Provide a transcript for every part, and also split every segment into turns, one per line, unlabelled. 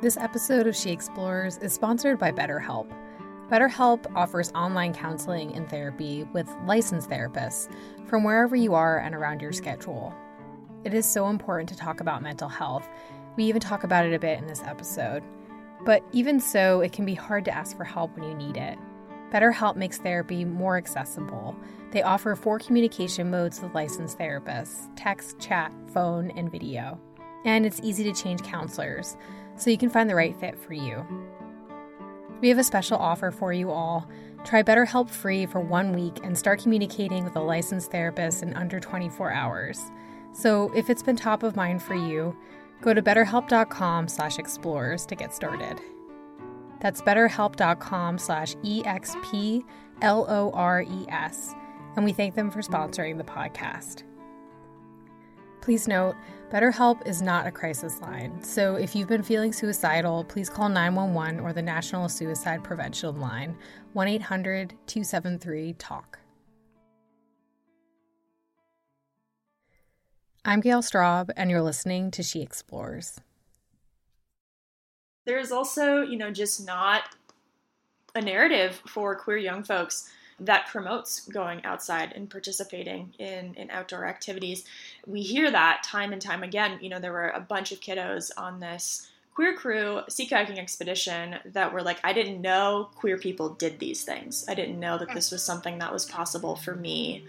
This episode of She Explores is sponsored by BetterHelp. BetterHelp offers online counseling and therapy with licensed therapists from wherever you are and around your schedule. It is so important to talk about mental health. We even talk about it a bit in this episode. But even so, it can be hard to ask for help when you need it. BetterHelp makes therapy more accessible. They offer four communication modes with licensed therapists text, chat, phone, and video. And it's easy to change counselors so you can find the right fit for you. We have a special offer for you all. Try BetterHelp free for one week and start communicating with a licensed therapist in under 24 hours. So if it's been top of mind for you, go to betterhelp.com slash explores to get started. That's betterhelp.com slash E-X-P-L-O-R-E-S. And we thank them for sponsoring the podcast. Please note, BetterHelp is not a crisis line, so if you've been feeling suicidal, please call 911 or the National Suicide Prevention Line, 1 800 273 TALK. I'm Gale Straub, and you're listening to She Explores.
There's also, you know, just not a narrative for queer young folks that promotes going outside and participating in, in outdoor activities. We hear that time and time again. You know, there were a bunch of kiddos on this queer crew sea kayaking expedition that were like, I didn't know queer people did these things. I didn't know that this was something that was possible for me.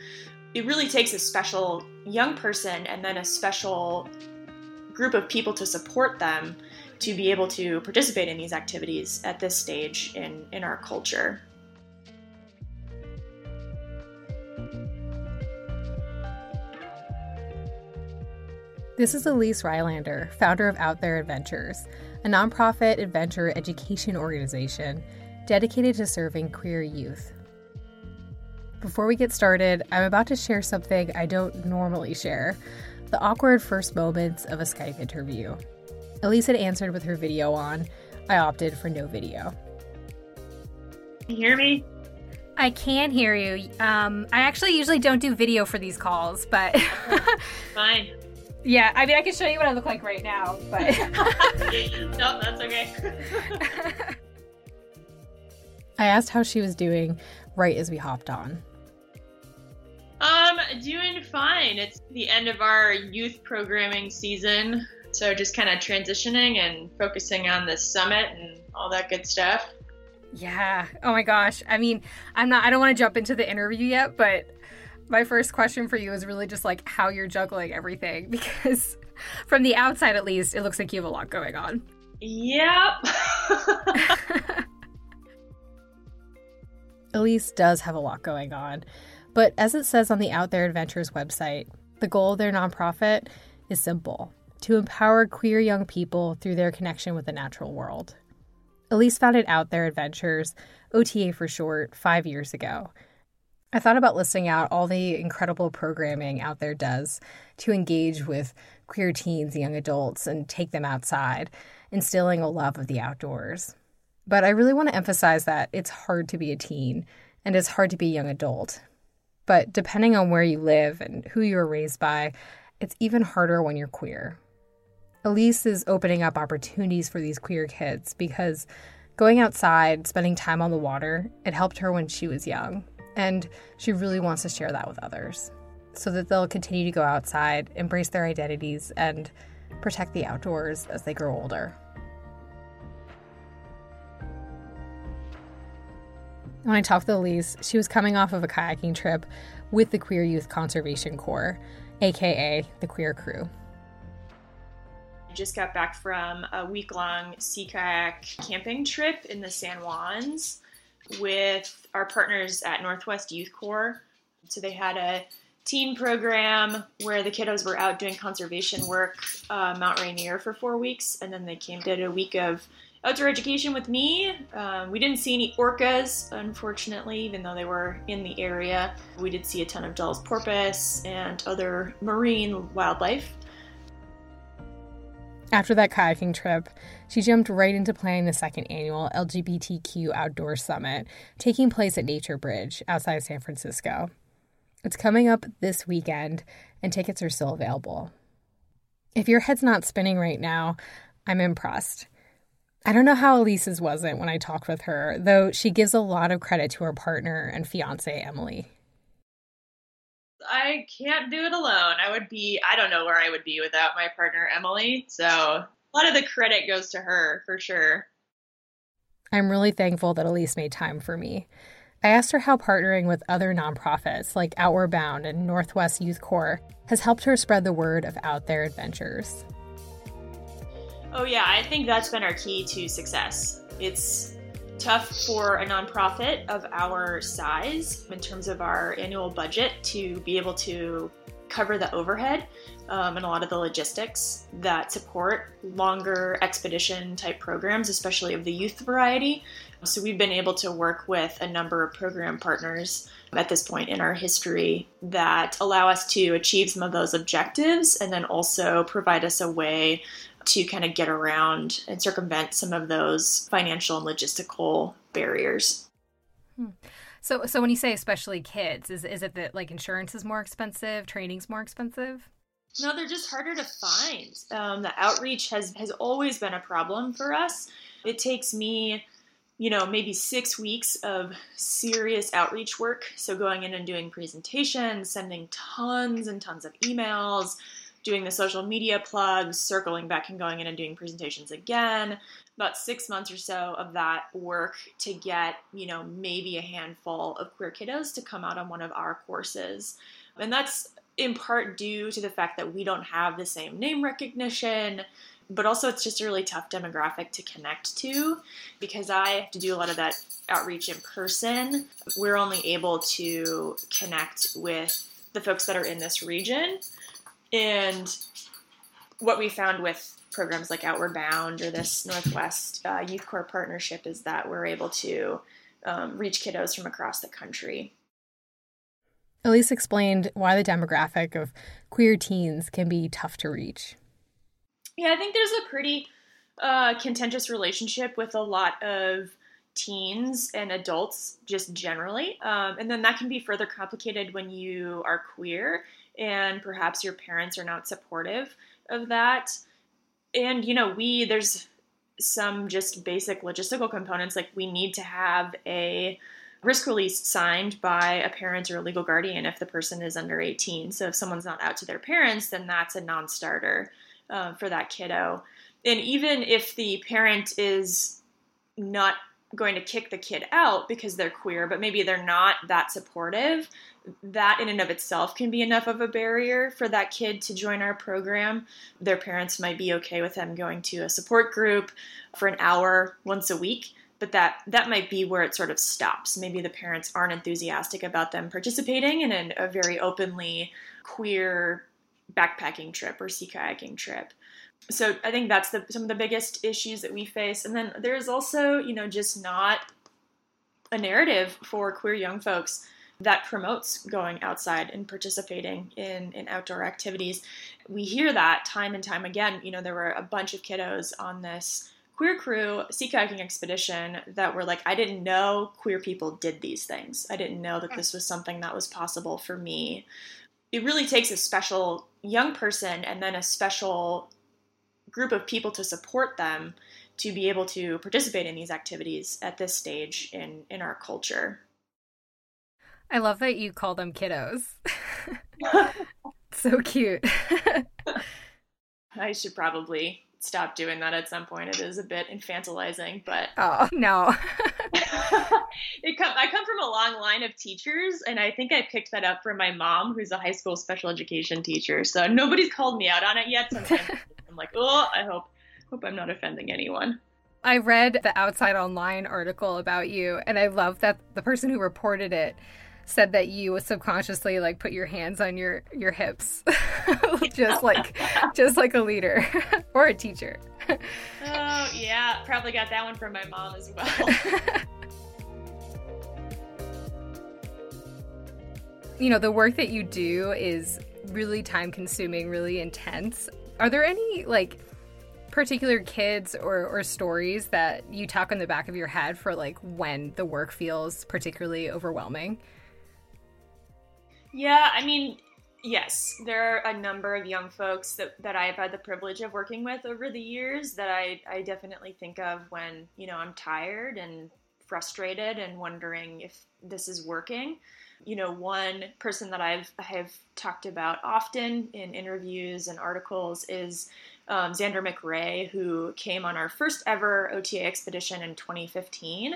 It really takes a special young person and then a special group of people to support them to be able to participate in these activities at this stage in, in our culture.
This is Elise Rylander, founder of Out There Adventures, a nonprofit adventure education organization dedicated to serving queer youth. Before we get started, I'm about to share something I don't normally share the awkward first moments of a Skype interview. Elise had answered with her video on. I opted for no video.
Can you hear me?
I can hear you. Um, I actually usually don't do video for these calls, but.
Fine.
Yeah, I mean, I can show you what I look like right now, but.
no, that's okay.
I asked how she was doing right as we hopped on.
Um, doing fine. It's the end of our youth programming season, so just kind of transitioning and focusing on the summit and all that good stuff.
Yeah. Oh my gosh. I mean, I'm not I don't want to jump into the interview yet, but my first question for you is really just like how you're juggling everything because from the outside at least, it looks like you have a lot going on.
Yep.
Elise does have a lot going on. But as it says on the Out There Adventures website, the goal of their nonprofit is simple to empower queer young people through their connection with the natural world. Elise founded Out There Adventures, OTA for short, five years ago. I thought about listing out all the incredible programming Out There does to engage with queer teens, young adults, and take them outside, instilling a love of the outdoors. But I really want to emphasize that it's hard to be a teen and it's hard to be a young adult. But depending on where you live and who you were raised by, it's even harder when you're queer. Elise is opening up opportunities for these queer kids because going outside, spending time on the water, it helped her when she was young. And she really wants to share that with others so that they'll continue to go outside, embrace their identities, and protect the outdoors as they grow older. When I talked with Elise, she was coming off of a kayaking trip with the Queer Youth Conservation Corps, aka the Queer Crew.
I just got back from a week long sea kayak camping trip in the San Juans with our partners at Northwest Youth Corps. So they had a teen program where the kiddos were out doing conservation work uh, Mount Rainier for four weeks, and then they came did a week of outdoor education with me. Um, we didn't see any orcas, unfortunately, even though they were in the area. We did see a ton of Dall's porpoise and other marine wildlife.
After that kayaking trip, she jumped right into planning the second annual LGBTQ Outdoor Summit, taking place at Nature Bridge outside of San Francisco. It's coming up this weekend, and tickets are still available. If your head's not spinning right now, I'm impressed. I don't know how Elise's wasn't when I talked with her, though she gives a lot of credit to her partner and fiance, Emily.
I can't do it alone. I would be, I don't know where I would be without my partner, Emily. So a lot of the credit goes to her for sure.
I'm really thankful that Elise made time for me. I asked her how partnering with other nonprofits like Outward Bound and Northwest Youth Corps has helped her spread the word of Out There Adventures.
Oh, yeah, I think that's been our key to success. It's tough for a nonprofit of our size in terms of our annual budget to be able to cover the overhead um, and a lot of the logistics that support longer expedition type programs, especially of the youth variety. So we've been able to work with a number of program partners at this point in our history that allow us to achieve some of those objectives and then also provide us a way to kind of get around and circumvent some of those financial and logistical barriers.
Hmm. So, so when you say especially kids, is is it that like insurance is more expensive, training's more expensive?
No, they're just harder to find. Um, the outreach has has always been a problem for us. It takes me, you know, maybe six weeks of serious outreach work. So going in and doing presentations, sending tons and tons of emails, doing the social media plugs, circling back and going in and doing presentations again. About six months or so of that work to get, you know, maybe a handful of queer kiddos to come out on one of our courses. And that's in part due to the fact that we don't have the same name recognition, but also it's just a really tough demographic to connect to because I have to do a lot of that outreach in person. We're only able to connect with the folks that are in this region and what we found with programs like Outward Bound or this Northwest uh, Youth Corps partnership is that we're able to um, reach kiddos from across the country.
Elise explained why the demographic of queer teens can be tough to reach.
Yeah, I think there's a pretty uh, contentious relationship with a lot of teens and adults just generally. Um, and then that can be further complicated when you are queer and perhaps your parents are not supportive of that. And, you know, we, there's some just basic logistical components like we need to have a risk release signed by a parent or a legal guardian if the person is under 18. So if someone's not out to their parents, then that's a non starter uh, for that kiddo. And even if the parent is not going to kick the kid out because they're queer, but maybe they're not that supportive, that in and of itself can be enough of a barrier for that kid to join our program. Their parents might be okay with them going to a support group for an hour once a week, but that that might be where it sort of stops. Maybe the parents aren't enthusiastic about them participating in a, a very openly queer backpacking trip or sea kayaking trip so I think that's the, some of the biggest issues that we face. And then there's also, you know, just not a narrative for queer young folks that promotes going outside and participating in, in outdoor activities. We hear that time and time again. You know, there were a bunch of kiddos on this queer crew sea kayaking expedition that were like, I didn't know queer people did these things. I didn't know that this was something that was possible for me. It really takes a special young person and then a special group of people to support them to be able to participate in these activities at this stage in in our culture.
I love that you call them kiddos. so cute.
I should probably stop doing that at some point. It is a bit infantilizing, but
oh no.
it come I come from a long line of teachers, and I think I picked that up from my mom, who's a high school special education teacher. So nobody's called me out on it yet. Sometimes I'm like, oh, I hope hope I'm not offending anyone.
I read the Outside Online article about you, and I love that the person who reported it said that you subconsciously like put your hands on your your hips, just like just like a leader or a teacher.
oh yeah, probably got that one from my mom as well.
you know, the work that you do is really time consuming, really intense. Are there any like particular kids or, or stories that you tuck in the back of your head for like when the work feels particularly overwhelming?
Yeah, I mean, Yes, there are a number of young folks that, that I've had the privilege of working with over the years that I, I definitely think of when, you know, I'm tired and frustrated and wondering if this is working. You know, one person that I've have talked about often in interviews and articles is um, Xander McRae, who came on our first ever OTA expedition in 2015.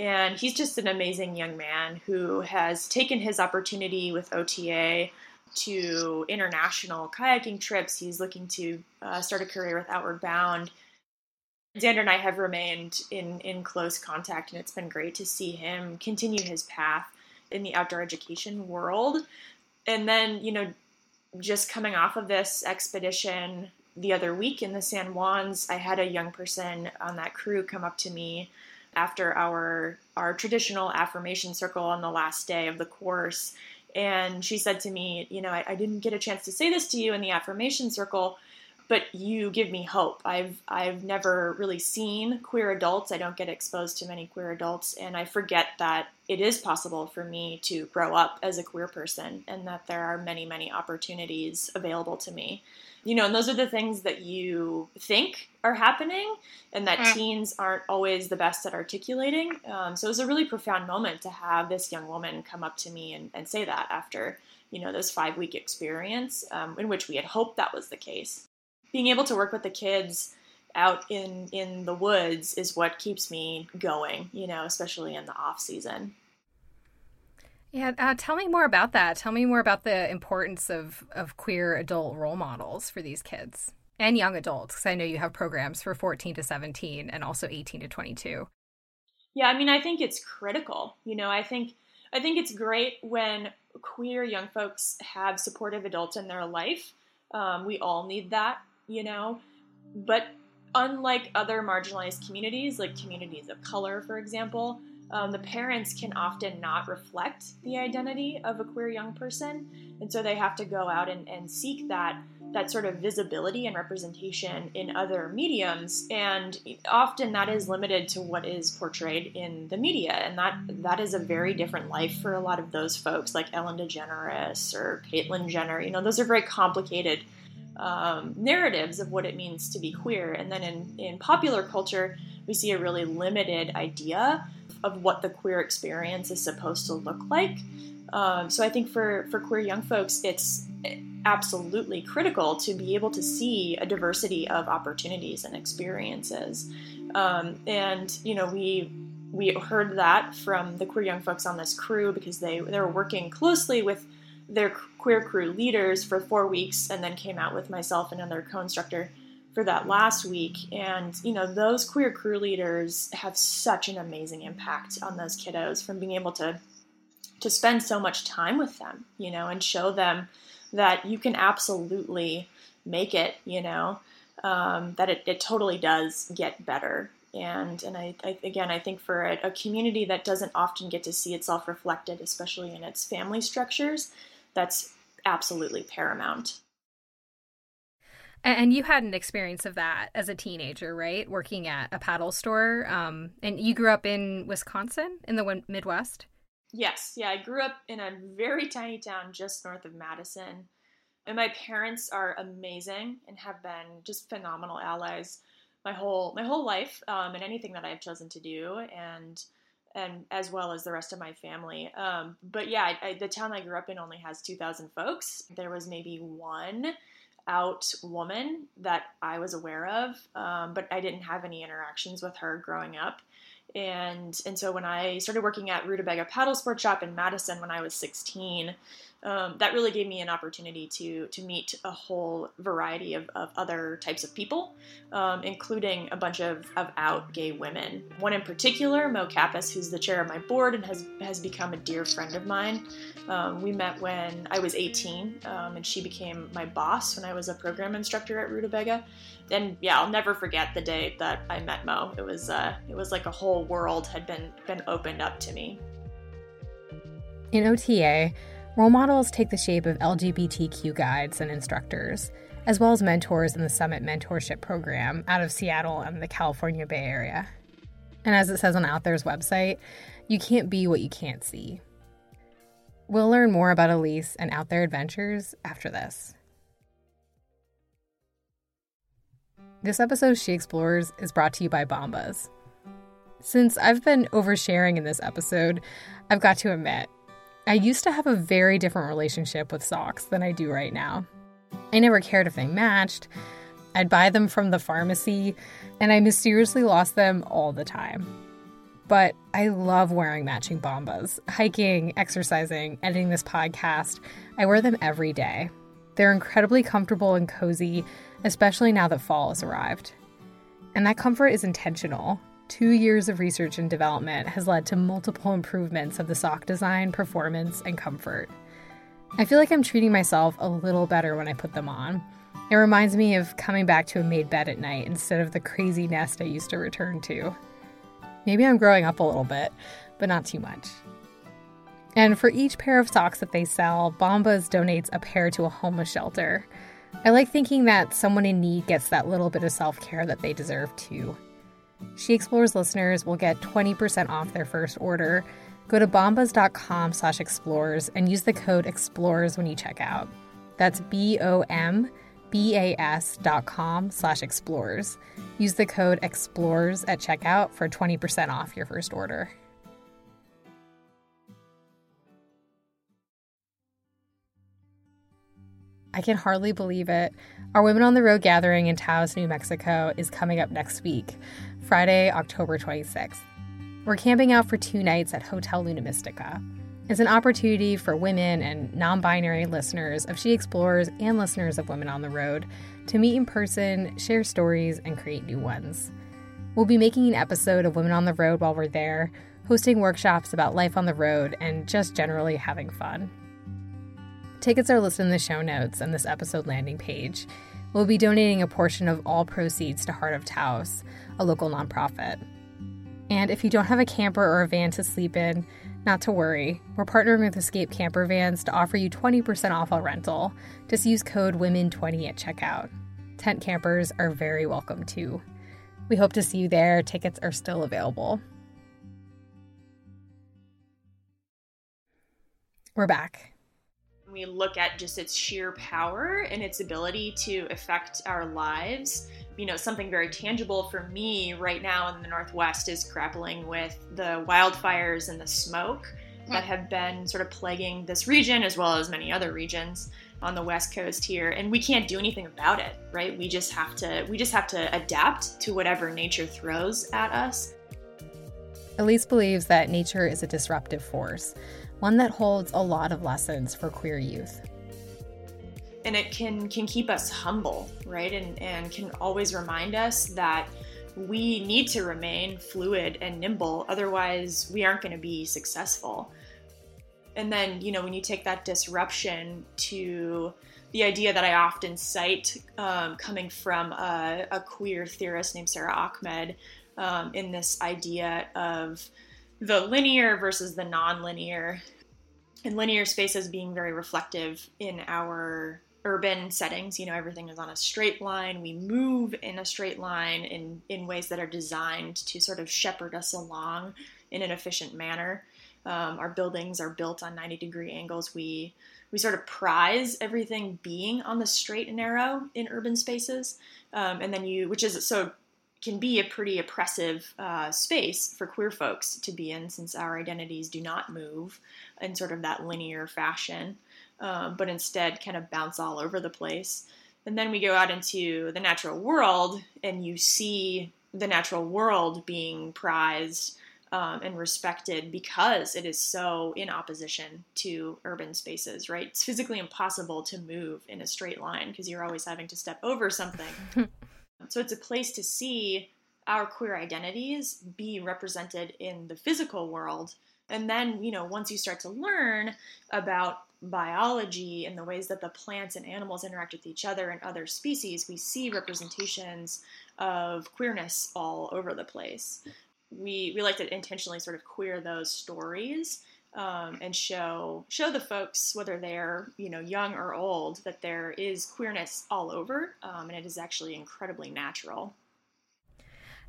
And he's just an amazing young man who has taken his opportunity with OTA to international kayaking trips. He's looking to uh, start a career with Outward Bound. Xander and I have remained in, in close contact, and it's been great to see him continue his path in the outdoor education world. And then, you know, just coming off of this expedition the other week in the San Juans, I had a young person on that crew come up to me after our our traditional affirmation circle on the last day of the course. And she said to me, You know, I, I, didn't get a chance to say this to you in the affirmation circle, but you give me hope. I've I've never really seen queer adults. I don't get exposed to many queer adults, and I forget that it is possible for me to grow up as a queer person and that there are many, many opportunities available to me you know, and those are the things that you think are happening and that mm. teens aren't always the best at articulating. Um, so it was a really profound moment to have this young woman come up to me and, and say that after, you know, this five week experience um, in which we had hoped that was the case. Being able to work with the kids out in in the woods is what keeps me going, you know, especially in the off season.
Yeah, uh, tell me more about that. Tell me more about the importance of, of queer adult role models for these kids and young adults, because I know you have programs for 14 to 17 and also 18 to 22.
Yeah, I mean, I think it's critical. You know, I think I think it's great when queer young folks have supportive adults in their life. Um, we all need that, you know. But unlike other marginalized communities, like communities of color, for example, um, the parents can often not reflect the identity of a queer young person, and so they have to go out and, and seek that that sort of visibility and representation in other mediums. And often that is limited to what is portrayed in the media. And that that is a very different life for a lot of those folks like ellen degeneres or caitlyn jenner. You know those are very complicated um, narratives of what it means to be queer and then in, in popular culture we see a really limited idea of what the queer experience is supposed to look like. Um, so I think for for queer young folks, it's absolutely critical to be able to see a diversity of opportunities and experiences. Um, and you know, we we heard that from the queer young folks on this crew because they they were working closely with their queer crew leaders for four weeks, and then came out with myself and another co-instructor for that last week. And, you know, those queer crew leaders have such an amazing impact on those kiddos from being able to to spend so much time with them, you know, and show them that you can absolutely make it, you know, um, that it, it totally does get better. And and I, I again I think for a, a community that doesn't often get to see itself reflected, especially in its family structures, that's absolutely paramount.
And you had an experience of that as a teenager, right? Working at a paddle store. Um, and you grew up in Wisconsin, in the Midwest?
Yes. Yeah, I grew up in a very tiny town just north of Madison. And my parents are amazing and have been just phenomenal allies my whole my whole life um, and anything that I've chosen to do and and as well as the rest of my family. Um, but yeah, I, I, the town I grew up in only has 2,000 folks. There was maybe one out woman that I was aware of, um, but I didn't have any interactions with her growing up. And and so when I started working at Rutabaga Paddle Sport Shop in Madison when I was 16, um, that really gave me an opportunity to to meet a whole variety of, of other types of people, um, including a bunch of, of out gay women. One in particular, Mo Kappas, who's the chair of my board and has has become a dear friend of mine. Um, we met when I was 18, um, and she became my boss when I was a program instructor at Rutabaga. And yeah, I'll never forget the day that I met Mo. It was uh, it was like a whole world had been been opened up to me.
In OTA, Role models take the shape of LGBTQ guides and instructors, as well as mentors in the Summit Mentorship Program out of Seattle and the California Bay Area. And as it says on Out There's website, you can't be what you can't see. We'll learn more about Elise and out there adventures after this. This episode She Explores is brought to you by Bombas. Since I've been oversharing in this episode, I've got to admit, I used to have a very different relationship with socks than I do right now. I never cared if they matched. I'd buy them from the pharmacy, and I mysteriously lost them all the time. But I love wearing matching bombas, hiking, exercising, editing this podcast. I wear them every day. They're incredibly comfortable and cozy, especially now that fall has arrived. And that comfort is intentional. Two years of research and development has led to multiple improvements of the sock design, performance, and comfort. I feel like I'm treating myself a little better when I put them on. It reminds me of coming back to a made bed at night instead of the crazy nest I used to return to. Maybe I'm growing up a little bit, but not too much. And for each pair of socks that they sell, Bombas donates a pair to a homeless shelter. I like thinking that someone in need gets that little bit of self care that they deserve too. She Explores listeners will get 20% off their first order. Go to bombas.com slash explores and use the code explores when you check out. That's B O M bas.com slash explores. Use the code explores at checkout for 20% off your first order. I can hardly believe it. Our Women on the Road gathering in Taos, New Mexico is coming up next week, Friday, October 26th. We're camping out for two nights at Hotel Luna Mystica. It's an opportunity for women and non binary listeners of She Explores and listeners of Women on the Road to meet in person, share stories, and create new ones. We'll be making an episode of Women on the Road while we're there, hosting workshops about life on the road, and just generally having fun. Tickets are listed in the show notes and this episode landing page. We'll be donating a portion of all proceeds to Heart of Taos, a local nonprofit. And if you don't have a camper or a van to sleep in, not to worry, we're partnering with Escape Camper Vans to offer you 20% off a rental. Just use code WOMEN20 at checkout. Tent campers are very welcome too. We hope to see you there. Tickets are still available. We're back.
We look at just its sheer power and its ability to affect our lives. You know, something very tangible for me right now in the Northwest is grappling with the wildfires and the smoke hmm. that have been sort of plaguing this region as well as many other regions on the west coast here and we can't do anything about it right? We just have to we just have to adapt to whatever nature throws at us.
Elise believes that nature is a disruptive force one that holds a lot of lessons for queer youth.
And it can can keep us humble right? And and can always remind us that we need to remain fluid and nimble otherwise we aren't going to be successful. And then you know when you take that disruption to the idea that i often cite um, coming from a, a, queer theorist named Sara ahmed um, in this idea of the linear versus the non-linear and linear spaces being very reflective in our urban settings, you know, everything is on a straight line. We move in a straight line in, in ways that are designed to sort of shepherd us along in an efficient manner. Um, our buildings are built on 90 degree angles. We we sort of prize everything being on the straight and narrow in urban spaces, um, and then you, which is so can be a pretty oppressive uh, space for queer folks to be in, since our identities do not move in sort of that linear fashion um, but instead kind of bounce all over the place. And then we go out into the natural world, and you see the natural world being prized um, and respected because it is so in opposition to urban spaces, right? It's physically impossible to move in a straight line because you're always having to step over something. so it's a place to see our queer identities be represented in the physical world. And then, you know, once you start to learn about biology and the ways that the plants and animals interact with each other and other species, we see representations of queerness all over the place. We, we like to intentionally sort of queer those stories um, and show show the folks whether they're you know young or old that there is queerness all over um, and it is actually incredibly natural.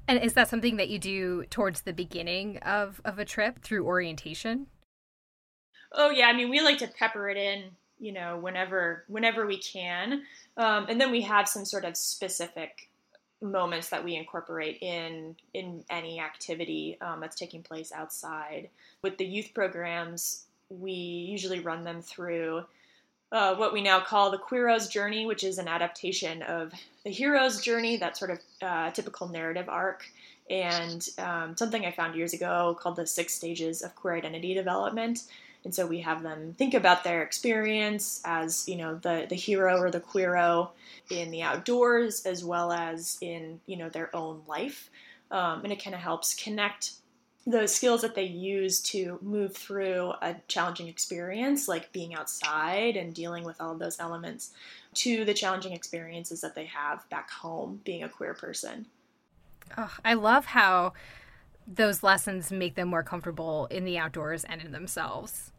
And is that something that you do towards the beginning of, of a trip through orientation?
Oh yeah, I mean we like to pepper it in, you know, whenever whenever we can, um, and then we have some sort of specific moments that we incorporate in in any activity um, that's taking place outside. With the youth programs, we usually run them through uh, what we now call the Queero's Journey, which is an adaptation of the hero's journey, that sort of uh, typical narrative arc, and um, something I found years ago called the six stages of queer identity development. And so we have them think about their experience as, you know, the, the hero or the queero in the outdoors as well as in, you know, their own life. Um, and it kind of helps connect those skills that they use to move through a challenging experience, like being outside and dealing with all of those elements, to the challenging experiences that they have back home being a queer person.
Oh, I love how those lessons make them more comfortable in the outdoors and in themselves.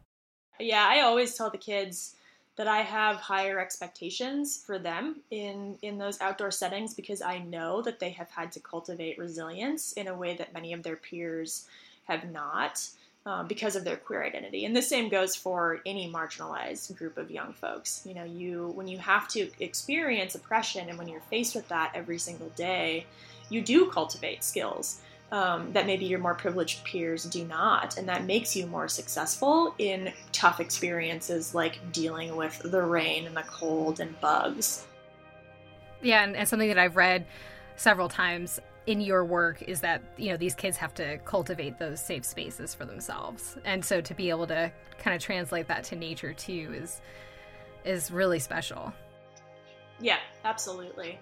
Yeah, I always tell the kids that I have higher expectations for them in in those outdoor settings because I know that they have had to cultivate resilience in a way that many of their peers have not. Uh, because of their queer identity, and the same goes for any marginalized group of young folks. You know, you when you have to experience oppression, and when you're faced with that every single day, you do cultivate skills um, that maybe your more privileged peers do not. And that makes you more successful in tough experiences like dealing with the rain and the cold and bugs.
Yeah, and, and something that I've read several times in your work is that you know these kids have to cultivate those safe spaces for themselves and so to be able to kind of translate that to nature too is is really special
yeah absolutely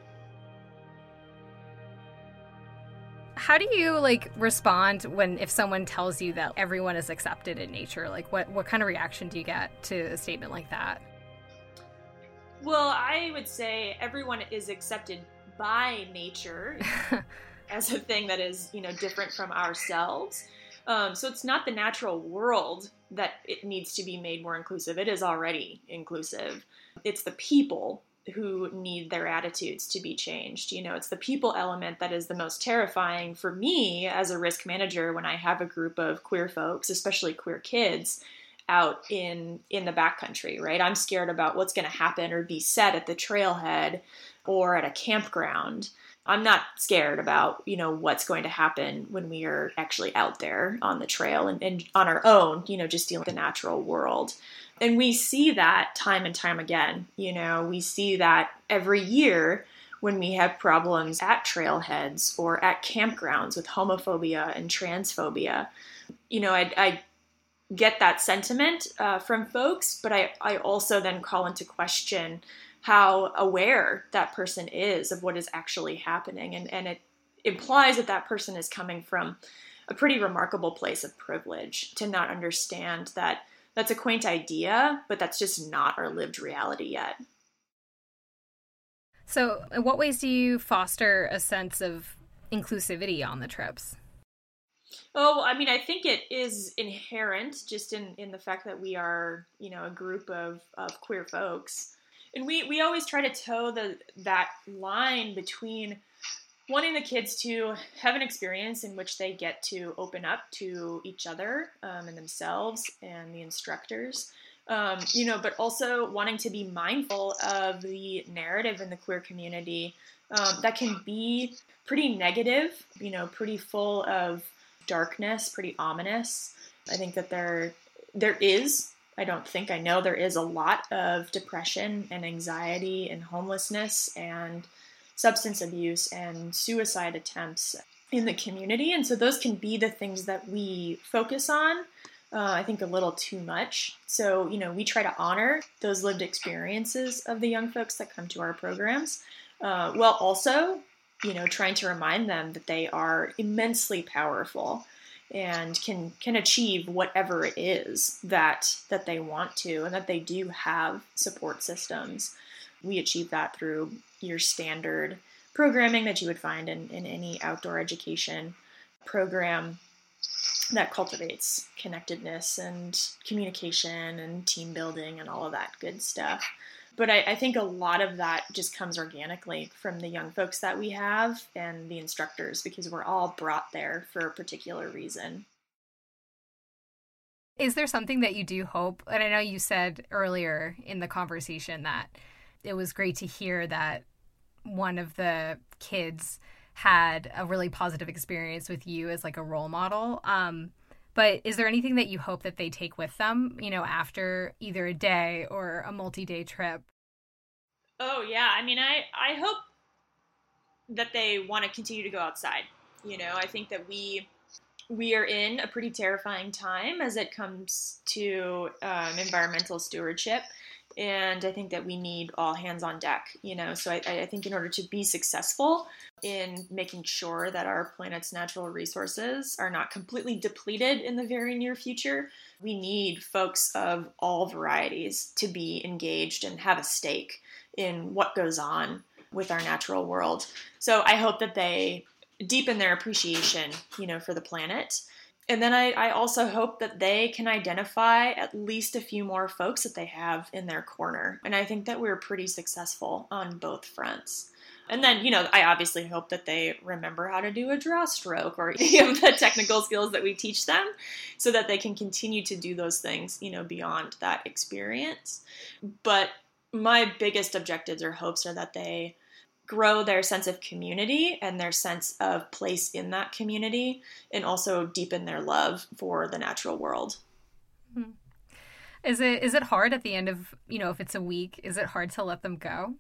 how do you like respond when if someone tells you that everyone is accepted in nature? Like what what kind of reaction do you get to a statement like that?
Well i would say everyone is accepted by nature as a thing that is you know different from ourselves. Um, so it's not the natural world that it needs to be made more inclusive. It is already inclusive. It's the people who need their attitudes to be changed. You know, it's the people element that is the most terrifying for me as a risk manager when I have a group of queer folks, especially queer kids, out in in the backcountry, right? I'm scared about what's going to happen or be said at the trailhead or at a campground. I'm not scared about, you know, what's going to happen when we are actually out there on the trail and, and on our own, you know, just dealing with the natural world and we see that time and time again. You know, we see that every year when we have problems at trailheads or at campgrounds with homophobia and transphobia. You know, I, I get that sentiment uh, from folks, but I, I also then call into question how aware that person is of what is actually happening. And, and it implies that that person is coming from a pretty remarkable place of privilege to not understand that that's a quaint idea, but that's just not our lived reality yet.
So, in what ways do you foster a sense of inclusivity on the trips?
Oh, I mean, I think it is inherent just in, in the fact that we are, you know, a group of, of queer folks. And we, we always try to toe the that line between wanting the kids to have an experience in which they get to open up to each other um, and themselves and the instructors. Um, you know, but also wanting to be mindful of the narrative in the queer community um, that can be pretty negative, you know, pretty full of darkness, pretty ominous. I think that there there is, I don't think I know there is a lot of depression and anxiety and homelessness and substance abuse and suicide attempts in the community. And so those can be the things that we focus on. Uh, I think a little too much. So, you know, we try to honor those lived experiences of the young folks that come to our programs, uh, while also, you know, trying to remind them that they are immensely powerful and can can achieve whatever it is that that they want to, and that they do have support systems. We achieve that through your standard programming that you would find in, in any outdoor education program that cultivates connectedness and communication and team building and all of that good stuff. But I, I, think a lot of that just comes organically from the young folks that we have and the instructors because we're all brought there for a particular reason.
Is there something that you do hope? And I know you said earlier in the conversation that it was great to hear that one of the kids had a really positive experience with you as like a role model. Um, but is there anything that you hope that they take with them, you know, after either a day or a multi-day trip?
Oh yeah, I mean, I I hope that they want to continue to go outside. You know, I think that we we are in a pretty terrifying time as it comes to um, environmental stewardship and I think that we need all hands on deck, you know. So I, I, think in order to be successful in making sure that our planet's natural resources are not completely depleted in the very near future, we need folks of all varieties to be engaged and have a stake in what goes on with our natural world. So I hope that they deepen their appreciation, you know, for the planet and then I, I also hope that they can identify at least a few more folks that they have in their corner. And I think that we're pretty successful on both fronts. And then, you know, I obviously hope that they remember how to do a draw stroke or any of the technical skills that we teach them so that they can continue to do those things, you know, beyond that experience. But my biggest objectives or hopes are that they grow their sense of community and their sense of place in that community and also deepen their love for the natural world.
Hmm. Is it is it hard at the end of, you know, if it's a week, is it hard to let them go?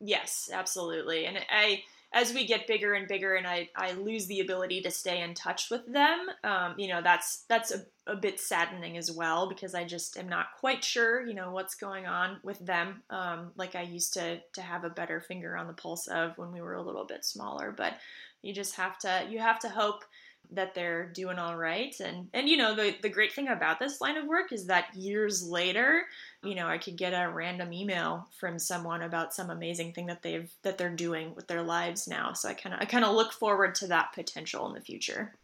Yes, absolutely. And I as we get bigger and bigger and I, I lose the ability to stay in touch with them, um, you know, that's that's a, a, bit saddening as well because I just am not quite sure, you know, what's going on with them. Um, like I used to to have a better finger on the pulse of when we were a little bit smaller. But you just have to you have to hope that they're doing all right. And and you know the the great thing about this line of work is that years later you know i could get a random email from someone about some amazing thing that they've that they're doing with their lives now. So i kind of i kind of look forward to that potential in the future.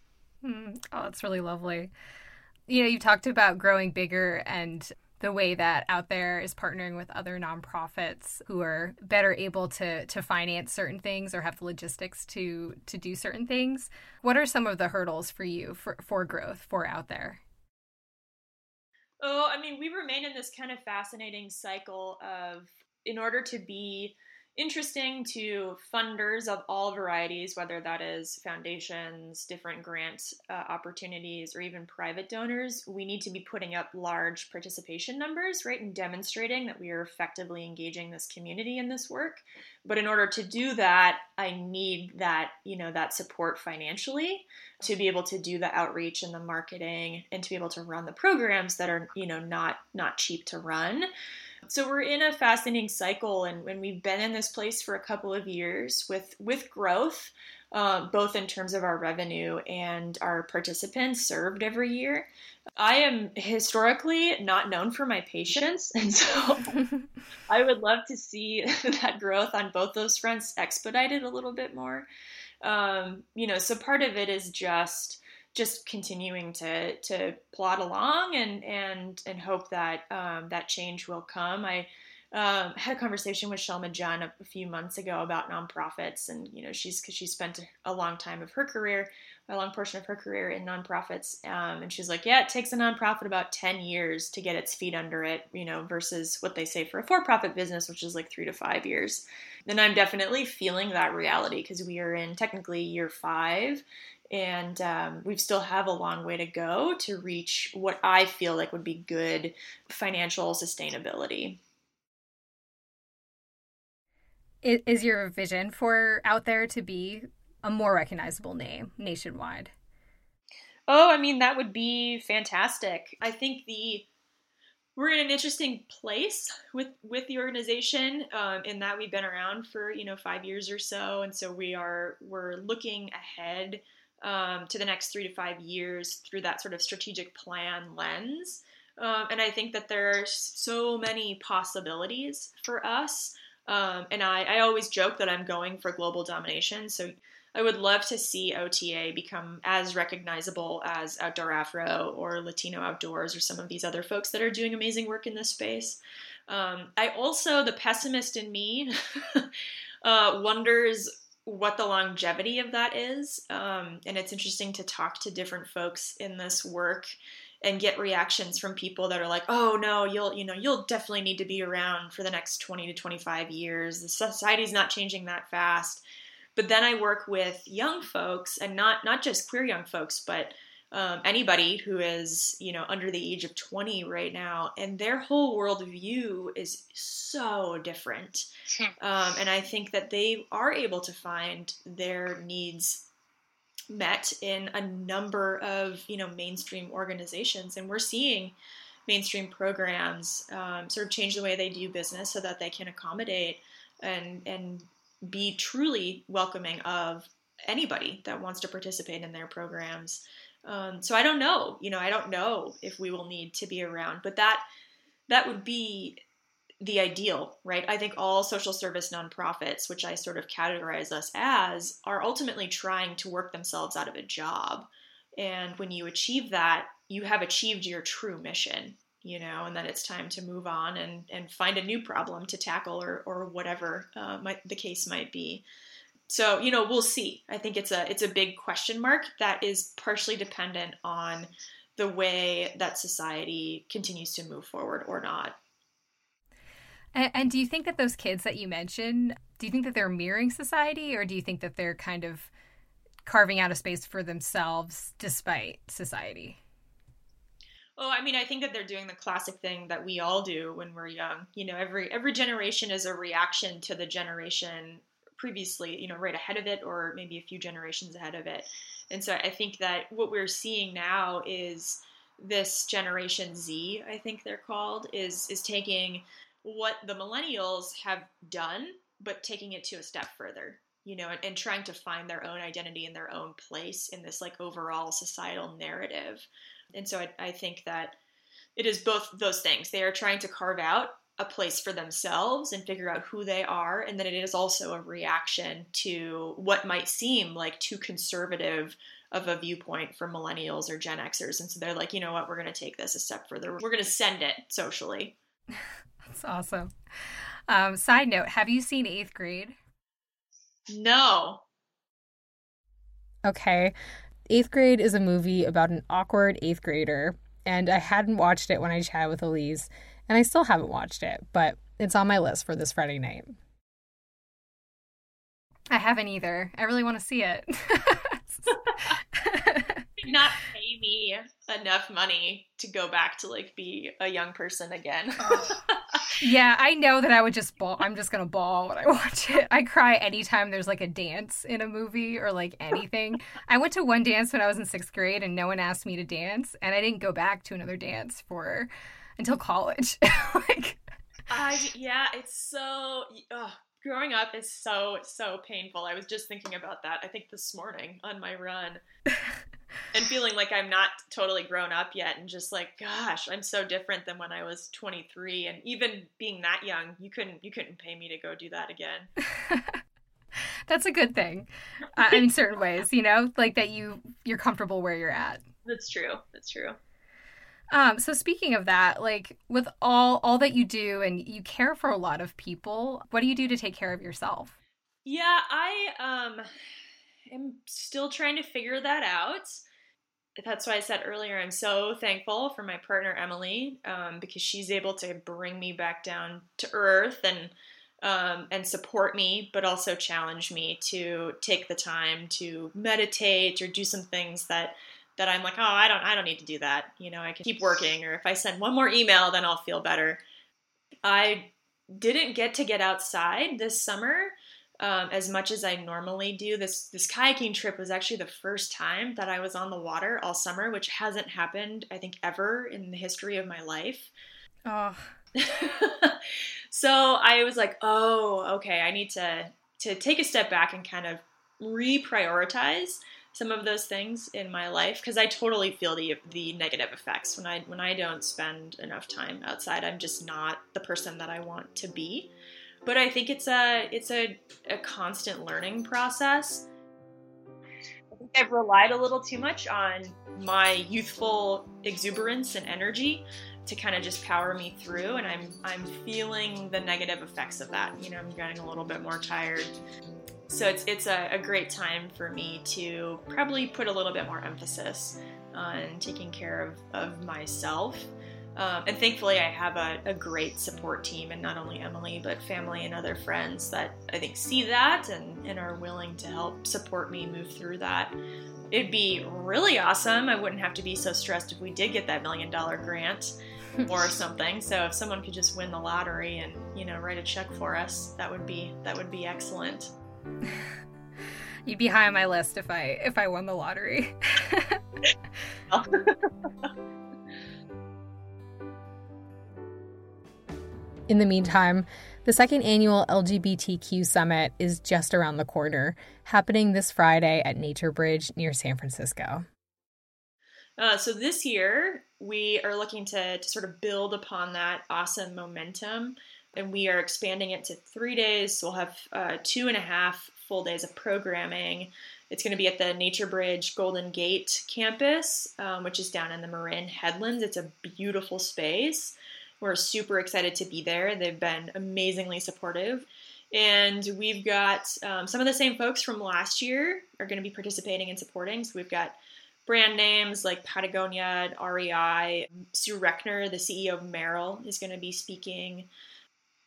Hmm. oh that's really lovely. You know you talked about growing bigger and the way that out there is partnering with other nonprofits who are better able to to finance certain things or have the logistics to to do certain things. What are some of the hurdles for you for, for growth for out there?
Oh, I mean, we remain in this kind of fascinating cycle of in order to be interesting to funders of all varieties, whether that is foundations, different grant uh, opportunities, or even private donors, we need to be putting up large participation numbers, right, and demonstrating that we are effectively engaging this community in this work. But in order to do that, I need that, you know, that support financially to be able to do the outreach and the marketing and to be able to run the programs that are, you know, not not cheap to run. So we're in a fascinating cycle, and when we've been in this place for a couple of years with with growth, uh, both in terms of our revenue and our participants served every year. I am historically not known for my patience, and so I would love to see that growth on both those fronts expedited a little bit more. Um, you know, so part of it is just just continuing to to plod along and and and hope that um, that change will come. I um, had a conversation with Shelma Jun a, a, few months ago about nonprofits, and you know she's because she spent a long time of her career, a long portion of her career in nonprofits, um, and she's like, yeah, it takes a nonprofit about ten years to get its feet under it, you know, versus what they say for a for-profit business, which is like three to five years. Then I'm definitely feeling that reality because we are in technically year five, and um, we still have a long way to go to reach what I feel like would be good financial sustainability.
Is your vision for out there to be a more recognizable name nationwide?
Oh, I mean that would be fantastic. I think the we're in an interesting place with with the organization um, in that we've been around for you know five years or so, and so we are we're looking ahead um, to the next three to five years through that sort of strategic plan lens. Um, and I think that there are so many possibilities for us. Um, and I, I always joke that I'm going for global domination. So I would love to see OTA become as recognizable as Outdoor Afro or Latino Outdoors or some of these other folks that are doing amazing work in this space. Um, I also, the pessimist in me, uh, wonders what the longevity of that is. Um, and it's interesting to talk to different folks in this work and get reactions from people that are like, "Oh no, you'll you know you'll definitely need to be around for the next 20 to 25 years. The society's not changing that fast." But then I work with young folks, and not not just queer young folks, but um, anybody who is you know under the age of 20 right now, and their whole worldview is so different. Hmm. Um, and I think that they are able to find their needs met in a number of you know mainstream organizations, and we're seeing mainstream programs um, sort of change the way they do business so that they can accommodate and and be truly welcoming of anybody that wants to participate in their programs. Um, so I don't know, you know, I don't know if we will need to be around, but that that would be the ideal, right? I think all social service nonprofits, which I sort of categorize us as, are ultimately trying to work themselves out of a job. And when you achieve that, you have achieved your true mission, you know, and then it's time to move on and, and find a new problem to tackle or, or whatever uh, might, the case might be. So, you know, we'll see. I think it's a it's a big question mark that is partially dependent on the way that society continues to move forward or not.
And, and, do you think that those kids that you mentioned, do you think that they're mirroring society, or do you think that they're kind of carving out a space for themselves despite society?
Oh, I mean, I think that they're doing the classic thing that we all do when we're young. You know, every every generation is a reaction to the generation previously, you know, right ahead of it, or maybe a few generations ahead of it. And so I think that what we're seeing now is this generation Z, I think they're called, is is taking what the millennials have done, but taking it to a step further, you know, and, and trying to find their own identity and their own place in this like overall societal narrative. And so I, I think that it is both those things. They are trying to carve out a place for themselves and figure out who they are. And then it is also a reaction to what might seem like too conservative of a viewpoint for millennials or Gen Xers. And so they're like, you know what, we're going to take this a step further. We're going to send it socially.
That's awesome. Um, side note, have you seen eighth grade?
No.
Okay. Eighth grade is a movie about an awkward eighth grader, and I hadn't watched it when I chatted with Elise, and I still haven't watched it, but it's on my list for this Friday night.
I haven't either. I really want to see it.
not pay me enough money to go back to like be a young person again. Oh.
yeah, I know that I would just bawl. I'm just gonna bawl when I watch it. I cry anytime there's like a dance in a movie or like anything. I went to one dance when I was in sixth grade, and no one asked me to dance, and I didn't go back to another dance for until college. like,
I yeah, it's so. growing up is so so painful. I was just thinking about that. I think this morning on my run and feeling like I'm not totally grown up yet and just like gosh, I'm so different than when I was 23 and even being that young, you couldn't you couldn't pay me to go do that again.
That's a good thing. Uh, in certain ways, you know, like that you you're comfortable where you're at.
That's true. That's true.
Um, so speaking of that, like with all all that you do and you care for a lot of people, what do you do to take care of yourself?
Yeah, I um am still trying to figure that out. That's why I said earlier I'm so thankful for my partner Emily um, because she's able to bring me back down to earth and um, and support me, but also challenge me to take the time to meditate or do some things that that I'm like, oh, I don't, I don't need to do that. You know, I can keep working, or if I send one more email, then I'll feel better. I didn't get to get outside this summer um, as much as I normally do. This this kayaking trip was actually the first time that I was on the water all summer, which hasn't happened, I think, ever in the history of my life.
Oh.
so I was like, oh, okay, I need to to take a step back and kind of reprioritize some of those things in my life because I totally feel the the negative effects when I when I don't spend enough time outside. I'm just not the person that I want to be. But I think it's a it's a, a constant learning process. I think I've relied a little too much on my youthful exuberance and energy to kind of just power me through and I'm I'm feeling the negative effects of that. You know, I'm getting a little bit more tired so it's it's a, a great time for me to probably put a little bit more emphasis on taking care of, of myself. Um, and thankfully, I have a, a, great support team, and not only Emily, but family and other friends that I think see that and, and are willing to help support me move through that. It'd be really awesome. I wouldn't have to be so stressed if we did get that million dollar grant or something. So if someone could just win the lottery and you know write a check for us, that would be that would be excellent.
You'd be high on my list if I if I won the lottery.
In the meantime, the second annual LGBTQ Summit is just around the corner, happening this Friday at Nature Bridge near San Francisco.
Uh, so this year, we are looking to, to sort of build upon that awesome momentum, and we are expanding it to three days. So we'll have uh, two and a half full days of programming. It's going to be at the Nature Bridge Golden Gate campus, um, which is down in the Marin Headlands. It's a beautiful space. We're super excited to be there. They've been amazingly supportive. And we've got um, some of the same folks from last year are going to be participating and supporting. So we've got brand names like Patagonia, REI, Sue Rechner, the CEO of Merrell, is going to be speaking.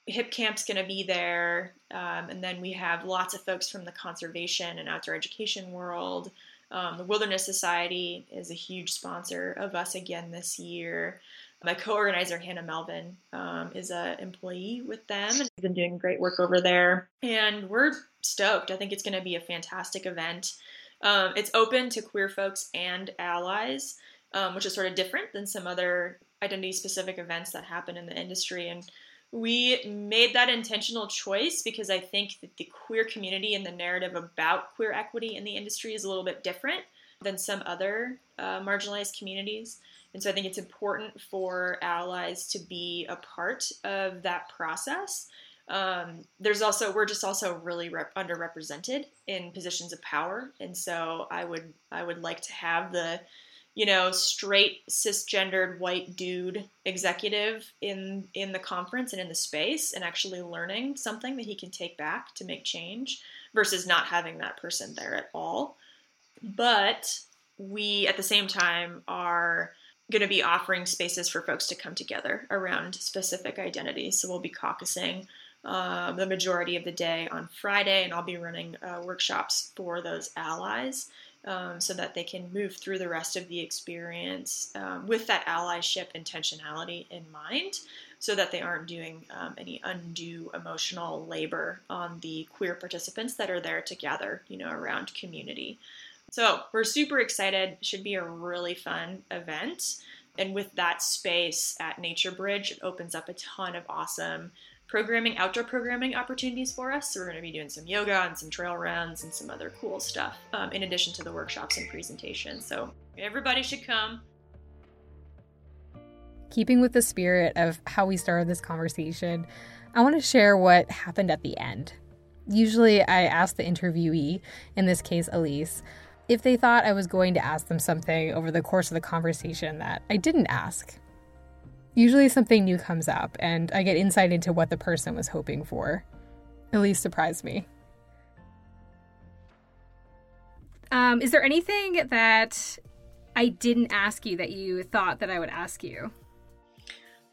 Hip Camp's going to be there. Um, and then we have lots of folks from the conservation and outdoor education world. Um, the Wilderness Society is a huge sponsor of us again this year. My co-organizer Hannah Melvin um, is an employee with them and has been doing great work over there. And we're stoked. I think it's going to be a fantastic event. Um, it's open to queer folks and allies, um, which is sort of different than some other identity specific events that happen in the industry. And we made that intentional choice because I think that the queer community and the narrative about queer equity in the industry is a little bit different than some other uh, marginalized communities. And so I think it's important for allies to be a part of that process. Um, there's also we're just also really rep- underrepresented in positions of power, and so I would I would like to have the you know straight cisgendered white dude executive in in the conference and in the space and actually learning something that he can take back to make change versus not having that person there at all. But we at the same time are going to be offering spaces for folks to come together around specific identities so we'll be caucusing uh, the majority of the day on Friday, and I'll be running uh, workshops for those allies um, so that they can move through the rest of the experience um, with that allyship intentionality in mind so that they aren't doing um, any undue emotional labor on the queer participants that are there to gather, you know, around community. So we're super excited. It should be a really fun event. And with that space at Nature Bridge, it opens up a ton of awesome programming, outdoor programming opportunities for us. So we're going to be doing some yoga and some trail runs and some other cool stuff um, in addition to the workshops and presentations. So everybody should come.
Keeping with the spirit of how we started this conversation, I want to share what happened at the end. Usually, I ask the interviewee, in this case, Elise, if they thought I was going to ask them something over the course of the conversation that I didn't ask. Usually something new comes up, and I get insight into what the person was hoping for. Elise surprised me.
Um, is there anything that I didn't ask you that you thought that I would ask you?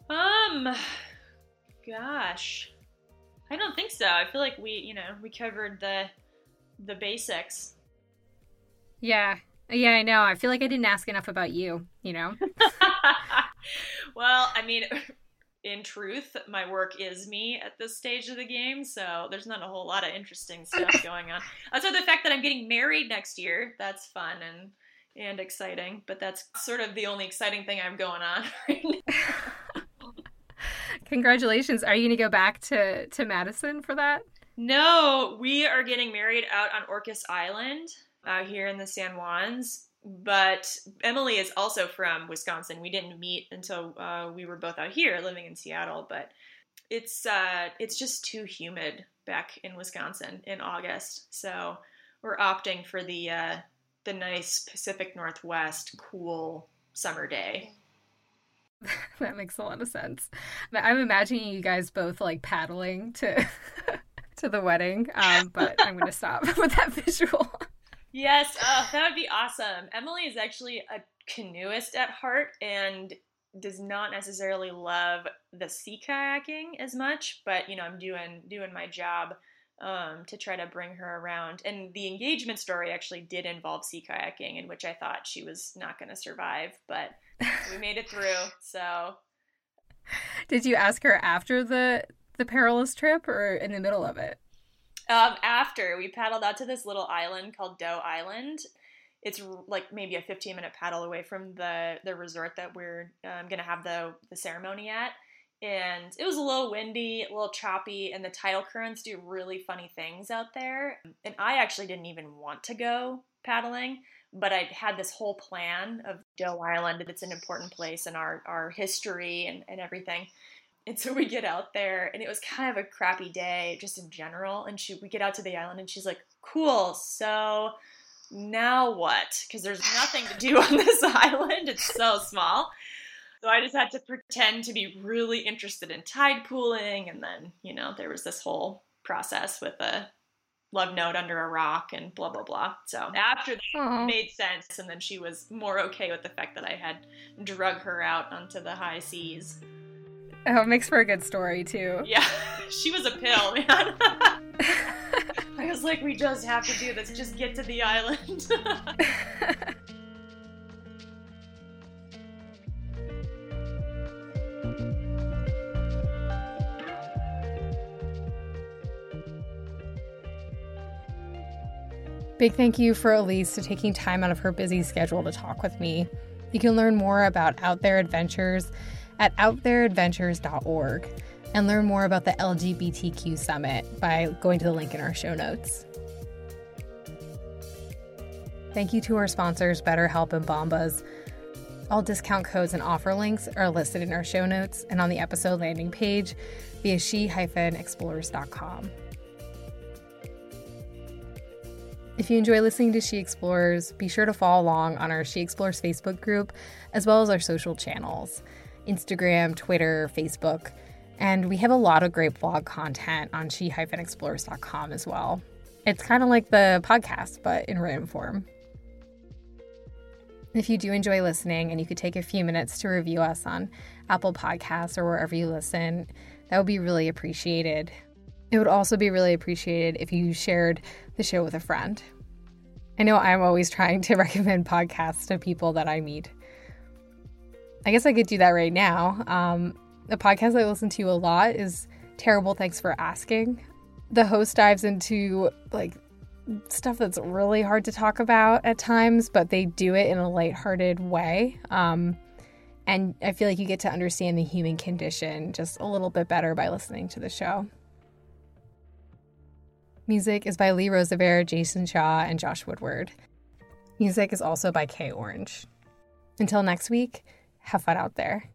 Um, gosh, I don't think so. I feel like we, you know, we covered the the basics.
Yeah, yeah, I know. I feel like I didn't ask enough about you. You know.
well, I mean, in truth, my work is me at this stage of the game, so there's not a whole lot of interesting stuff going on. Also, the fact that I'm getting married next year, that's fun and and exciting, but that's sort of the only exciting thing I'm going on right
Congratulations. Are you going to go back to to Madison for that?
No, we are getting married out on Orcas Island out here in the San Juans but Emily is also from Wisconsin. We didn't meet until uh, we were both out here living in Seattle, but it's uh, it's just too humid back in Wisconsin in August. So we're opting for the uh, the nice Pacific Northwest cool summer day.
that makes a lot of sense. I'm imagining you guys both like paddling to to the wedding. Um, but I'm going to stop with that visual.
Yes, uh, that would be awesome. Emily is actually a canoeist at heart and does not necessarily love the sea kayaking as much, but you know, I'm doing doing my job um, to try to bring her around. And the engagement story actually did involve sea kayaking, in which I thought she was not going to survive, but we made it through. So,
did you ask her after the the perilous trip or in the middle of it?
Um, after we paddled out to this little island called Doe Island. It's like maybe a 15 minute paddle away from the the resort that we're um, gonna have the the ceremony at and it was a little windy, a little choppy, and the tidal currents do really funny things out there. And I actually didn't even want to go paddling, but I had this whole plan of Doe Island. It's an important place in our, our history and, and everything. And so we get out there, and it was kind of a crappy day just in general. And she, we get out to the island, and she's like, "Cool, so now what? Because there's nothing to do on this island. It's so small." So I just had to pretend to be really interested in tide pooling, and then you know there was this whole process with a love note under a rock and blah blah blah. So after that Aww. made sense, and then she was more okay with the fact that I had drug her out onto the high seas.
Oh, it makes for a good story too.
Yeah, she was a pill, man. I was like, we just have to do this. Just get to the island.
Big thank you for Elise to taking time out of her busy schedule to talk with me. You can learn more about Out There Adventures at outthereadventures.org and learn more about the LGBTQ Summit by going to the link in our show notes. Thank you to our sponsors, BetterHelp and Bombas. All discount codes and offer links are listed in our show notes and on the episode landing page via she-explores.com. If you enjoy listening to She Explores, be sure to follow along on our She Explores Facebook group, as well as our social channels Instagram, Twitter, Facebook. And we have a lot of great blog content on she-explores.com as well. It's kind of like the podcast, but in written form. If you do enjoy listening and you could take a few minutes to review us on Apple Podcasts or wherever you listen, that would be really appreciated. It would also be really appreciated if you shared the show with a friend. I know I'm always trying to recommend podcasts to people that I meet. I guess I could do that right now. Um, the podcast I listen to a lot is Terrible Thanks for Asking. The host dives into like stuff that's really hard to talk about at times, but they do it in a lighthearted way. Um, and I feel like you get to understand the human condition just a little bit better by listening to the show. Music is by Lee Rosevere, Jason Shaw, and Josh Woodward. Music is also by Kay Orange. Until next week, have fun out there.